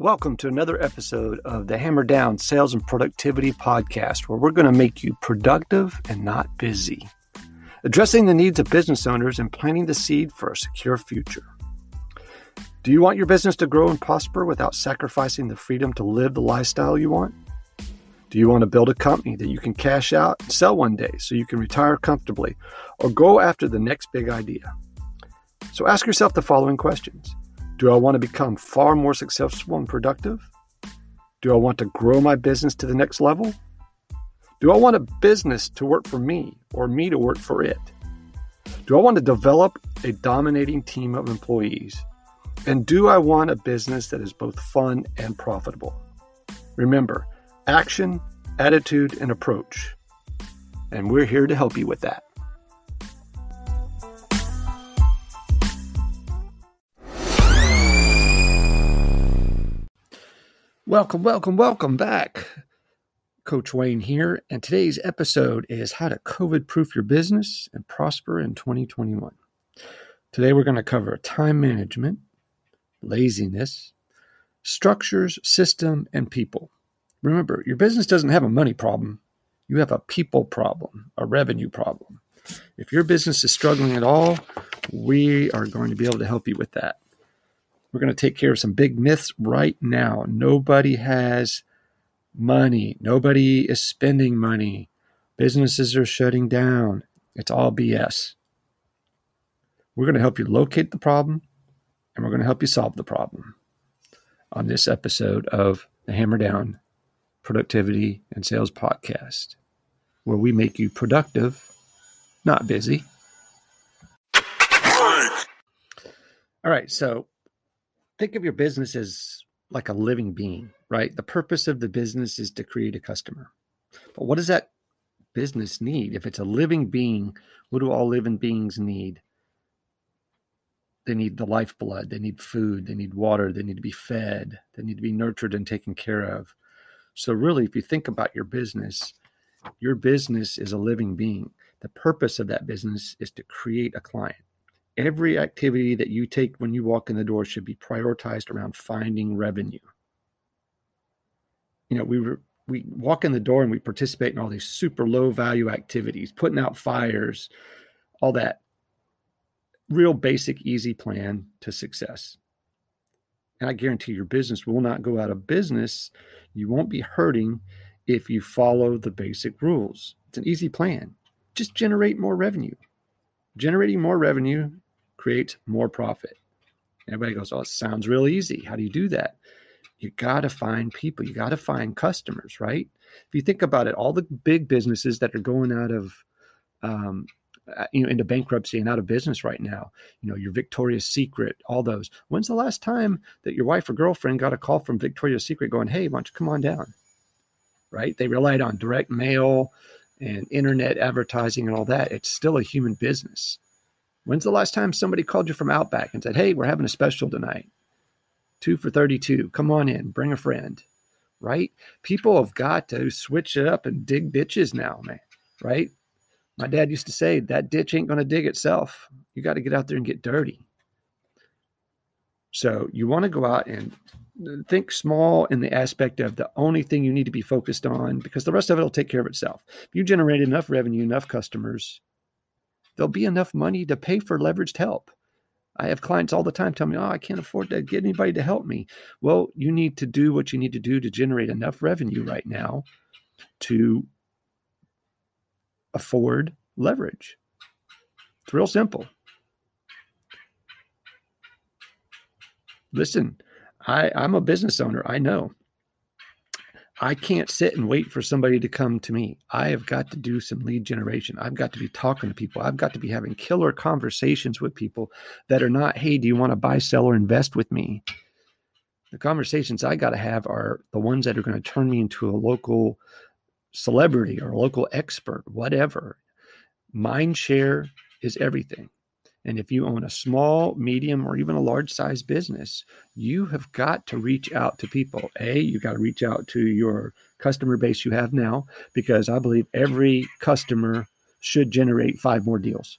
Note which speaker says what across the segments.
Speaker 1: Welcome to another episode of the Hammer Down Sales and Productivity Podcast, where we're going to make you productive and not busy, addressing the needs of business owners and planting the seed for a secure future. Do you want your business to grow and prosper without sacrificing the freedom to live the lifestyle you want? Do you want to build a company that you can cash out and sell one day so you can retire comfortably or go after the next big idea? So ask yourself the following questions do I want to become far more successful and productive? Do I want to grow my business to the next level? Do I want a business to work for me or me to work for it? Do I want to develop a dominating team of employees? And do I want a business that is both fun and profitable? Remember, action, attitude, and approach. And we're here to help you with that. Welcome, welcome, welcome back. Coach Wayne here, and today's episode is how to COVID proof your business and prosper in 2021. Today, we're going to cover time management, laziness, structures, system, and people. Remember, your business doesn't have a money problem, you have a people problem, a revenue problem. If your business is struggling at all, we are going to be able to help you with that. We're going to take care of some big myths right now. Nobody has money. Nobody is spending money. Businesses are shutting down. It's all BS. We're going to help you locate the problem and we're going to help you solve the problem on this episode of the Hammer Down Productivity and Sales Podcast, where we make you productive, not busy. All right, so think of your business as like a living being, right? The purpose of the business is to create a customer. But what does that business need? If it's a living being, what do all living beings need? They need the lifeblood, they need food, they need water, they need to be fed, they need to be nurtured and taken care of. So, really, if you think about your business, your business is a living being. The purpose of that business is to create a client every activity that you take when you walk in the door should be prioritized around finding revenue. You know, we we walk in the door and we participate in all these super low value activities, putting out fires, all that. Real basic, easy plan to success. And I guarantee your business will not go out of business. You won't be hurting if you follow the basic rules. It's an easy plan. Just generate more revenue. Generating more revenue create more profit. Everybody goes, Oh, it sounds real easy. How do you do that? You got to find people, you got to find customers, right? If you think about it, all the big businesses that are going out of, um, uh, you know, into bankruptcy and out of business right now, you know, your Victoria's Secret, all those. When's the last time that your wife or girlfriend got a call from Victoria's Secret going, Hey, why don't you come on down? Right? They relied on direct mail and internet advertising and all that. It's still a human business. When's the last time somebody called you from Outback and said, Hey, we're having a special tonight? Two for 32. Come on in, bring a friend, right? People have got to switch it up and dig ditches now, man, right? My dad used to say, That ditch ain't going to dig itself. You got to get out there and get dirty. So you want to go out and uh, think small in the aspect of the only thing you need to be focused on because the rest of it will take care of itself. If you generate enough revenue, enough customers, there'll be enough money to pay for leveraged help. I have clients all the time tell me, Oh, I can't afford to get anybody to help me. Well, you need to do what you need to do to generate enough revenue right now to afford leverage. It's real simple. Listen, I, I'm a business owner. I know I can't sit and wait for somebody to come to me. I have got to do some lead generation. I've got to be talking to people. I've got to be having killer conversations with people that are not, hey, do you want to buy, sell, or invest with me? The conversations I got to have are the ones that are going to turn me into a local celebrity or a local expert, whatever. Mind share is everything. And if you own a small, medium, or even a large size business, you have got to reach out to people. A, you got to reach out to your customer base you have now, because I believe every customer should generate five more deals.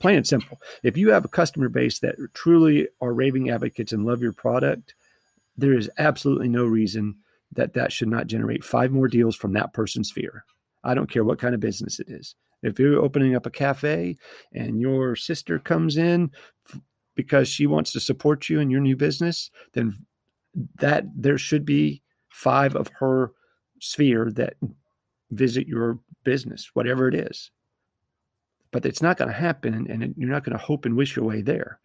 Speaker 1: Plain and simple. If you have a customer base that truly are raving advocates and love your product, there is absolutely no reason that that should not generate five more deals from that person's sphere. I don't care what kind of business it is. If you're opening up a cafe and your sister comes in because she wants to support you in your new business, then that there should be five of her sphere that visit your business, whatever it is. But it's not going to happen, and you're not going to hope and wish your way there.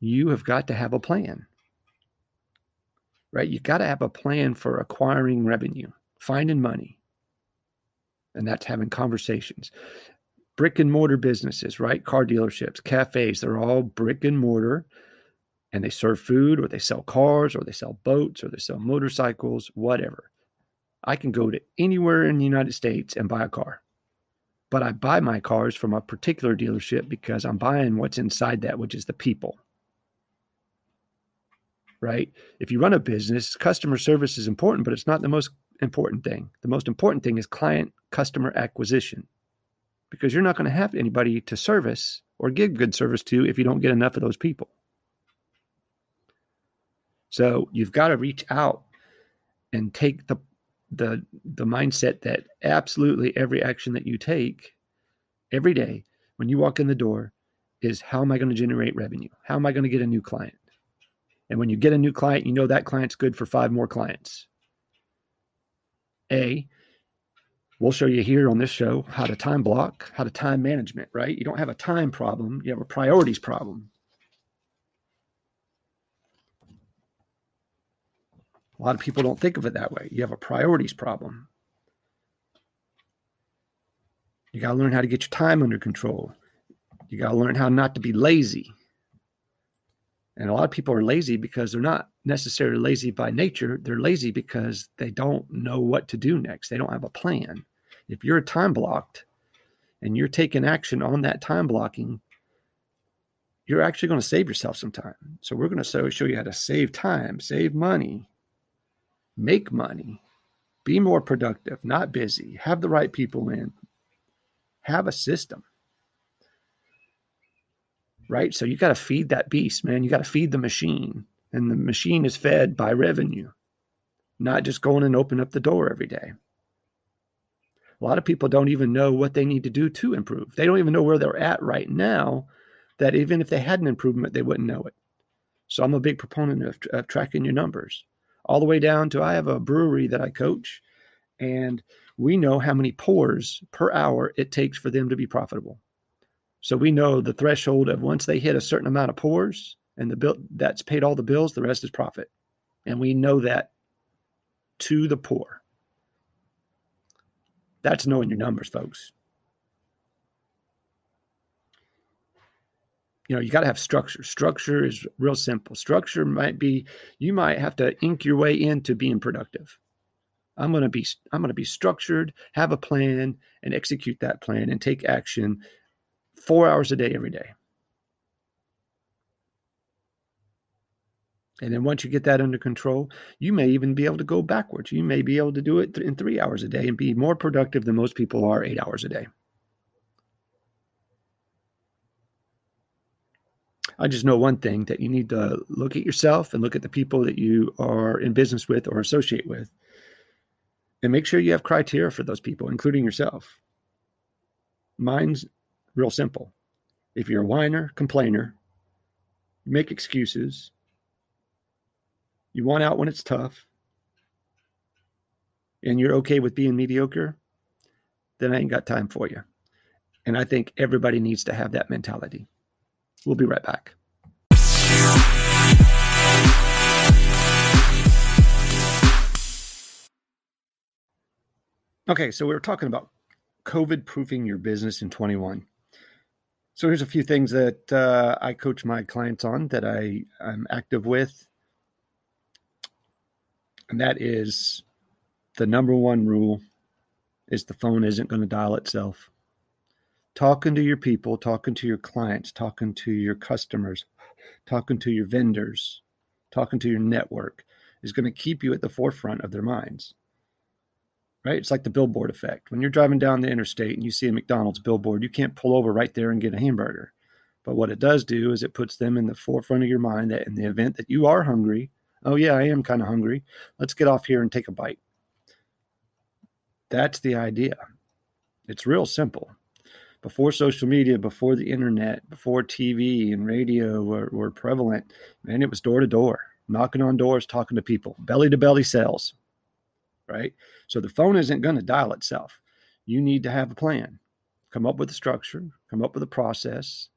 Speaker 1: You have got to have a plan, right? You've got to have a plan for acquiring revenue, finding money, and that's having conversations. Brick and mortar businesses, right? Car dealerships, cafes, they're all brick and mortar and they serve food or they sell cars or they sell boats or they sell motorcycles, whatever. I can go to anywhere in the United States and buy a car. But I buy my cars from a particular dealership because I'm buying what's inside that, which is the people. Right? If you run a business, customer service is important, but it's not the most important thing. The most important thing is client customer acquisition because you're not going to have anybody to service or give good service to if you don't get enough of those people. So you've got to reach out and take the the the mindset that absolutely every action that you take every day when you walk in the door is how am I going to generate revenue? How am I going to get a new client? And when you get a new client, you know that client's good for five more clients. A, we'll show you here on this show how to time block, how to time management, right? You don't have a time problem, you have a priorities problem. A lot of people don't think of it that way. You have a priorities problem. You got to learn how to get your time under control. You got to learn how not to be lazy. And a lot of people are lazy because they're not necessarily lazy by nature. They're lazy because they don't know what to do next. They don't have a plan. If you're time blocked and you're taking action on that time blocking, you're actually going to save yourself some time. So we're going to show you how to save time, save money, make money, be more productive, not busy, have the right people in, have a system. Right? So you got to feed that beast, man. You got to feed the machine. And the machine is fed by revenue, not just going and open up the door every day. A lot of people don't even know what they need to do to improve. They don't even know where they're at right now, that even if they had an improvement, they wouldn't know it. So I'm a big proponent of, of tracking your numbers all the way down to I have a brewery that I coach, and we know how many pours per hour it takes for them to be profitable. So we know the threshold of once they hit a certain amount of pours and the bill that's paid all the bills, the rest is profit. And we know that to the poor. That's knowing your numbers, folks. you know you got to have structure structure is real simple structure might be you might have to ink your way into being productive i'm going to be i'm going to be structured have a plan and execute that plan and take action four hours a day every day. And then once you get that under control you may even be able to go backwards. You may be able to do it in three hours a day and be more productive than most people are eight hours a day. I just know one thing that you need to look at yourself and look at the people that you are in business with or associate with and make sure you have criteria for those people, including yourself. Mine's real simple. If you're a whiner, complainer, you make excuses, you want out when it's tough, and you're okay with being mediocre, then I ain't got time for you. And I think everybody needs to have that mentality. We'll be right back. Okay, so we were talking about COVID proofing your business in 21. So here's a few things that uh, I coach my clients on that I, I'm active with. And that is the number one rule is the phone isn't going to dial itself talking to your people, talking to your clients, talking to your customers, talking to your vendors, talking to your network is going to keep you at the forefront of their minds. Right? It's like the billboard effect. When you're driving down the interstate and you see a McDonald's billboard, you can't pull over right there and get a hamburger. But what it does do is it puts them in the forefront of your mind that in the event that you are hungry Oh, yeah, I am kind of hungry. Let's get off here and take a bite. That's the idea. It's real simple. Before social media, before the internet, before TV and radio were, were prevalent, man, it was door to door, knocking on doors, talking to people, belly to belly sales, right? So the phone isn't going to dial itself. You need to have a plan, come up with a structure, come up with a process,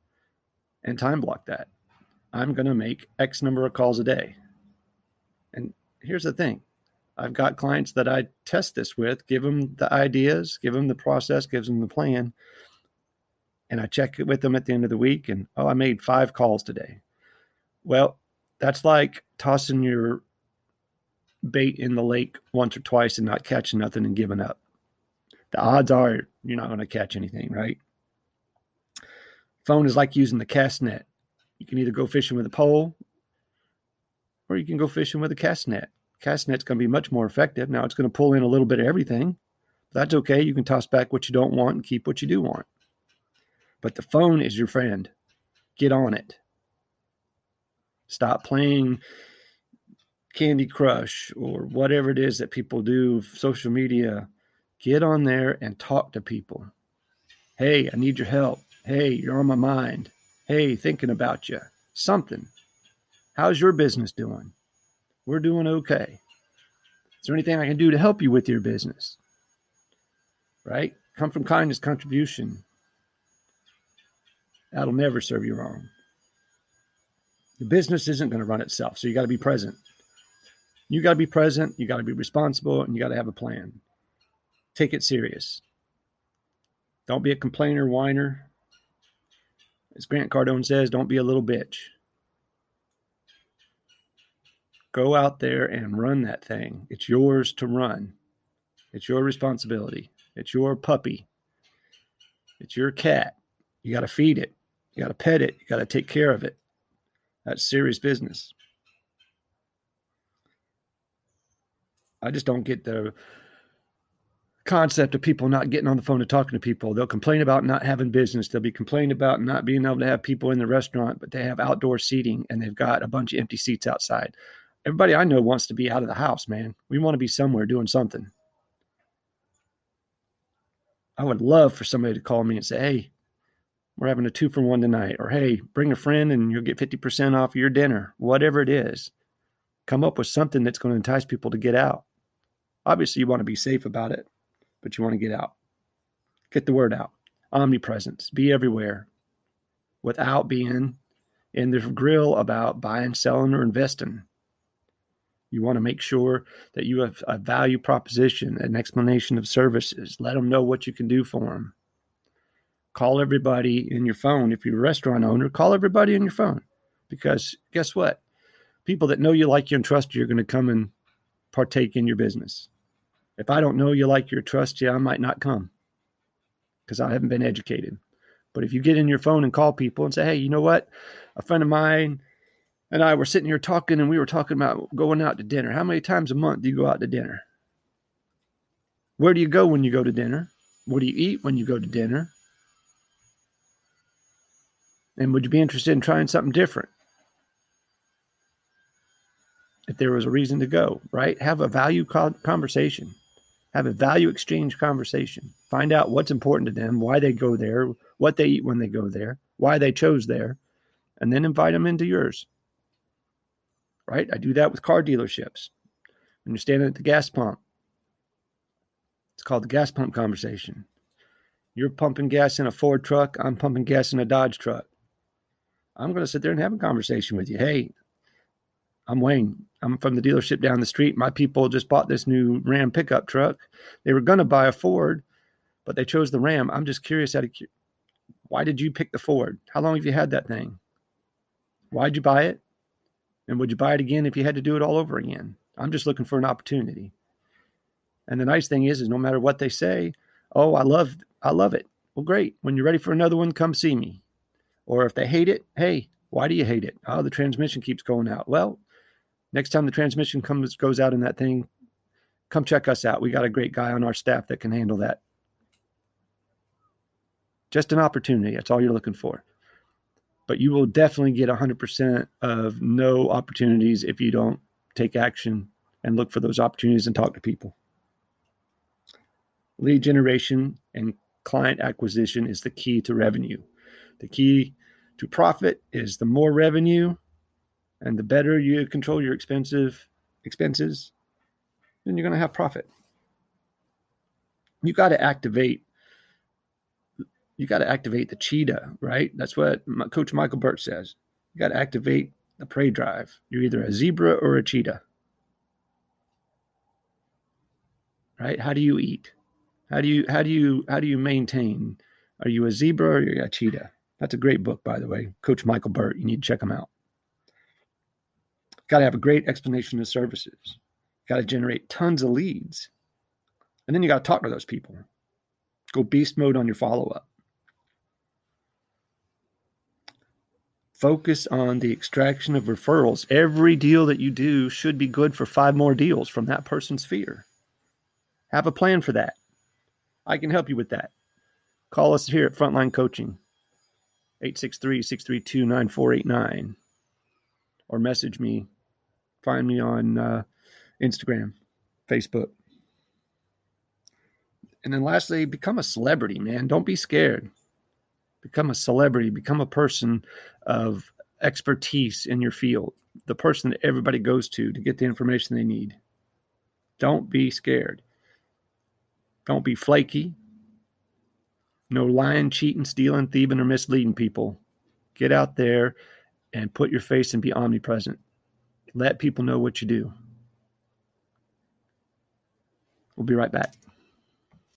Speaker 1: and time block that. I'm going to make X number of calls a day. And here's the thing I've got clients that I test this with, give them the ideas, give them the process, gives them the plan. And I check it with them at the end of the week and, oh, I made five calls today. Well, that's like tossing your bait in the lake once or twice and not catching nothing and giving up. The odds are you're not going to catch anything, right? Phone is like using the cast net. You can either go fishing with a pole or you can go fishing with a cast net. Cast net's going to be much more effective. Now it's going to pull in a little bit of everything. That's okay. You can toss back what you don't want and keep what you do want. But the phone is your friend. Get on it. Stop playing Candy Crush or whatever it is that people do, social media. Get on there and talk to people. Hey, I need your help. Hey, you're on my mind. Hey, thinking about you. Something. How's your business doing? We're doing okay. Is there anything I can do to help you with your business? Right? Come from kindness, contribution. That'll never serve you wrong. The business isn't going to run itself, so you got to be present. You got to be present, you got to be responsible, and you got to have a plan. Take it serious. Don't be a complainer, whiner. As Grant Cardone says, don't be a little bitch. Go out there and run that thing. It's yours to run. It's your responsibility. It's your puppy. It's your cat. You got to feed it. You got to pet it. You got to take care of it. That's serious business. I just don't get the concept of people not getting on the phone and talking to people. They'll complain about not having business. They'll be complaining about not being able to have people in the restaurant, but they have outdoor seating and they've got a bunch of empty seats outside. Everybody I know wants to be out of the house, man. We want to be somewhere doing something. I would love for somebody to call me and say, hey, we're having a two for one tonight. Or, hey, bring a friend and you'll get 50% off your dinner, whatever it is. Come up with something that's going to entice people to get out. Obviously, you want to be safe about it, but you want to get out. Get the word out. Omnipresence. Be everywhere without being in the grill about buying, selling, or investing. You want to make sure that you have a value proposition, an explanation of services. Let them know what you can do for them. Call everybody in your phone. If you're a restaurant owner, call everybody in your phone because guess what? People that know you, like you, and trust you are going to come and partake in your business. If I don't know you, like your trust you, I might not come because I haven't been educated. But if you get in your phone and call people and say, hey, you know what? A friend of mine and I were sitting here talking, and we were talking about going out to dinner. How many times a month do you go out to dinner? Where do you go when you go to dinner? What do you eat when you go to dinner? And would you be interested in trying something different? If there was a reason to go, right? Have a value conversation, have a value exchange conversation. Find out what's important to them, why they go there, what they eat when they go there, why they chose there, and then invite them into yours right? I do that with car dealerships. When you're standing at the gas pump, it's called the gas pump conversation. You're pumping gas in a Ford truck, I'm pumping gas in a Dodge truck. I'm going to sit there and have a conversation with you. Hey, I'm Wayne. I'm from the dealership down the street. My people just bought this new Ram pickup truck. They were going to buy a Ford, but they chose the Ram. I'm just curious out of why did you pick the Ford? How long have you had that thing? Why'd you buy it? And would you buy it again if you had to do it all over again? I'm just looking for an opportunity. And the nice thing is, is no matter what they say, oh, I love, I love it. Well, great. When you're ready for another one, come see me. Or if they hate it, hey, why do you hate it? Oh, the transmission keeps going out. Well, next time the transmission comes goes out in that thing, come check us out. We got a great guy on our staff that can handle that. Just an opportunity. That's all you're looking for but you will definitely get 100% of no opportunities if you don't take action, and look for those opportunities and talk to people. Lead generation and client acquisition is the key to revenue. The key to profit is the more revenue and the better you control your expensive expenses, then you're going to have profit. You got to activate you got to activate the cheetah, right? That's what Coach Michael Burt says. You got to activate the prey drive. You're either a zebra or a cheetah. Right? How do you eat? How do you how do you how do you maintain? Are you a zebra or are you a cheetah? That's a great book, by the way. Coach Michael Burt. You need to check him out. Got to have a great explanation of services. Got to generate tons of leads. And then you got to talk to those people. Go beast mode on your follow up. Focus on the extraction of referrals. Every deal that you do should be good for five more deals from that person's sphere. Have a plan for that. I can help you with that. Call us here at Frontline Coaching, 863 632 9489, or message me. Find me on uh, Instagram, Facebook. And then lastly, become a celebrity, man. Don't be scared. Become a celebrity, become a person of expertise in your field, the person that everybody goes to to get the information they need. Don't be scared. Don't be flaky. No lying, cheating, stealing, thieving, or misleading people. Get out there and put your face and be omnipresent. Let people know what you do. We'll be right back.